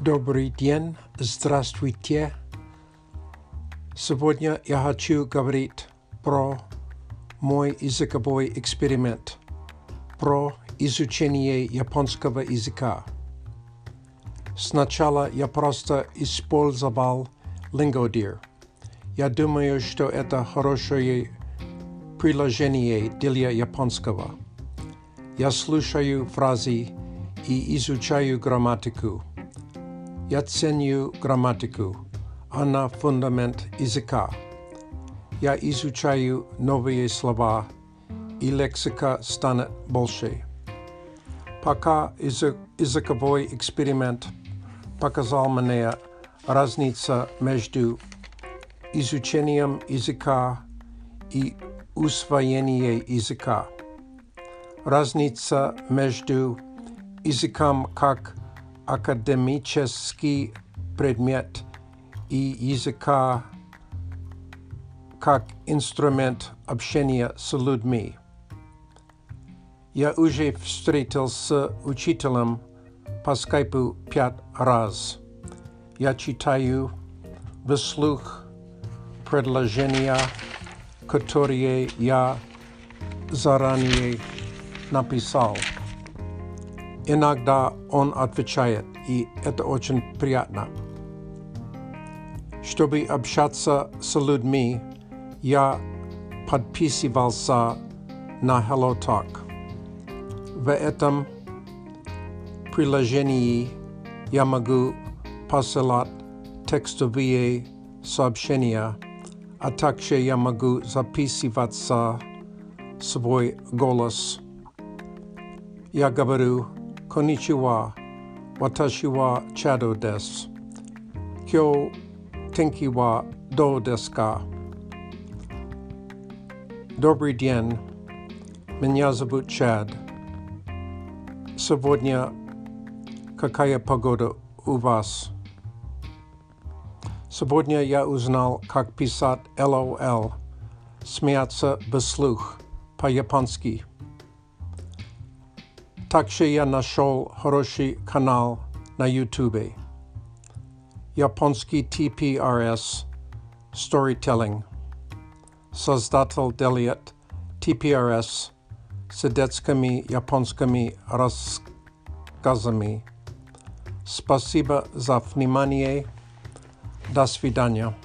Добрый день, здравствуйте. Сегодня я хочу говорить про мой языковой эксперимент, про изучение японского языка. Сначала я просто использовал Lingodeer. Я думаю, что это хорошее приложение для японского. Я слушаю фразы и изучаю грамматику. Я ценю грамматику. Она фундамент языка. Я изучаю новые слова, и лексика станет больше. Пока язык, языковой эксперимент показал мне разницу между изучением языка и усвоением языка. Разница между языком как академический предмет и языка как инструмент общения с людьми. Я уже встретился с учителем по скайпу пять раз. Я читаю вслух предложения, которые я заранее написал. Иногда он отвечает, и это очень приятно. Чтобы общаться с людьми, я подписывался на HelloTalk. В этом приложении я могу посылать текстовые сообщения, а также я могу записываться свой голос. Я говорю «Коничева», «Ваташи ва чадо дес», «Кё тенки ва до деска». Добрый день, меня зовут Чад. Сегодня какая погода у вас? Сегодня я узнал, как писать LOL, смеяться вслух, по-японски. Также я нашел хороший канал на YouTube. Японский TPRS Storytelling. Создатель делает TPRS с детскими японскими рассказами. Спасибо за внимание. До свидания.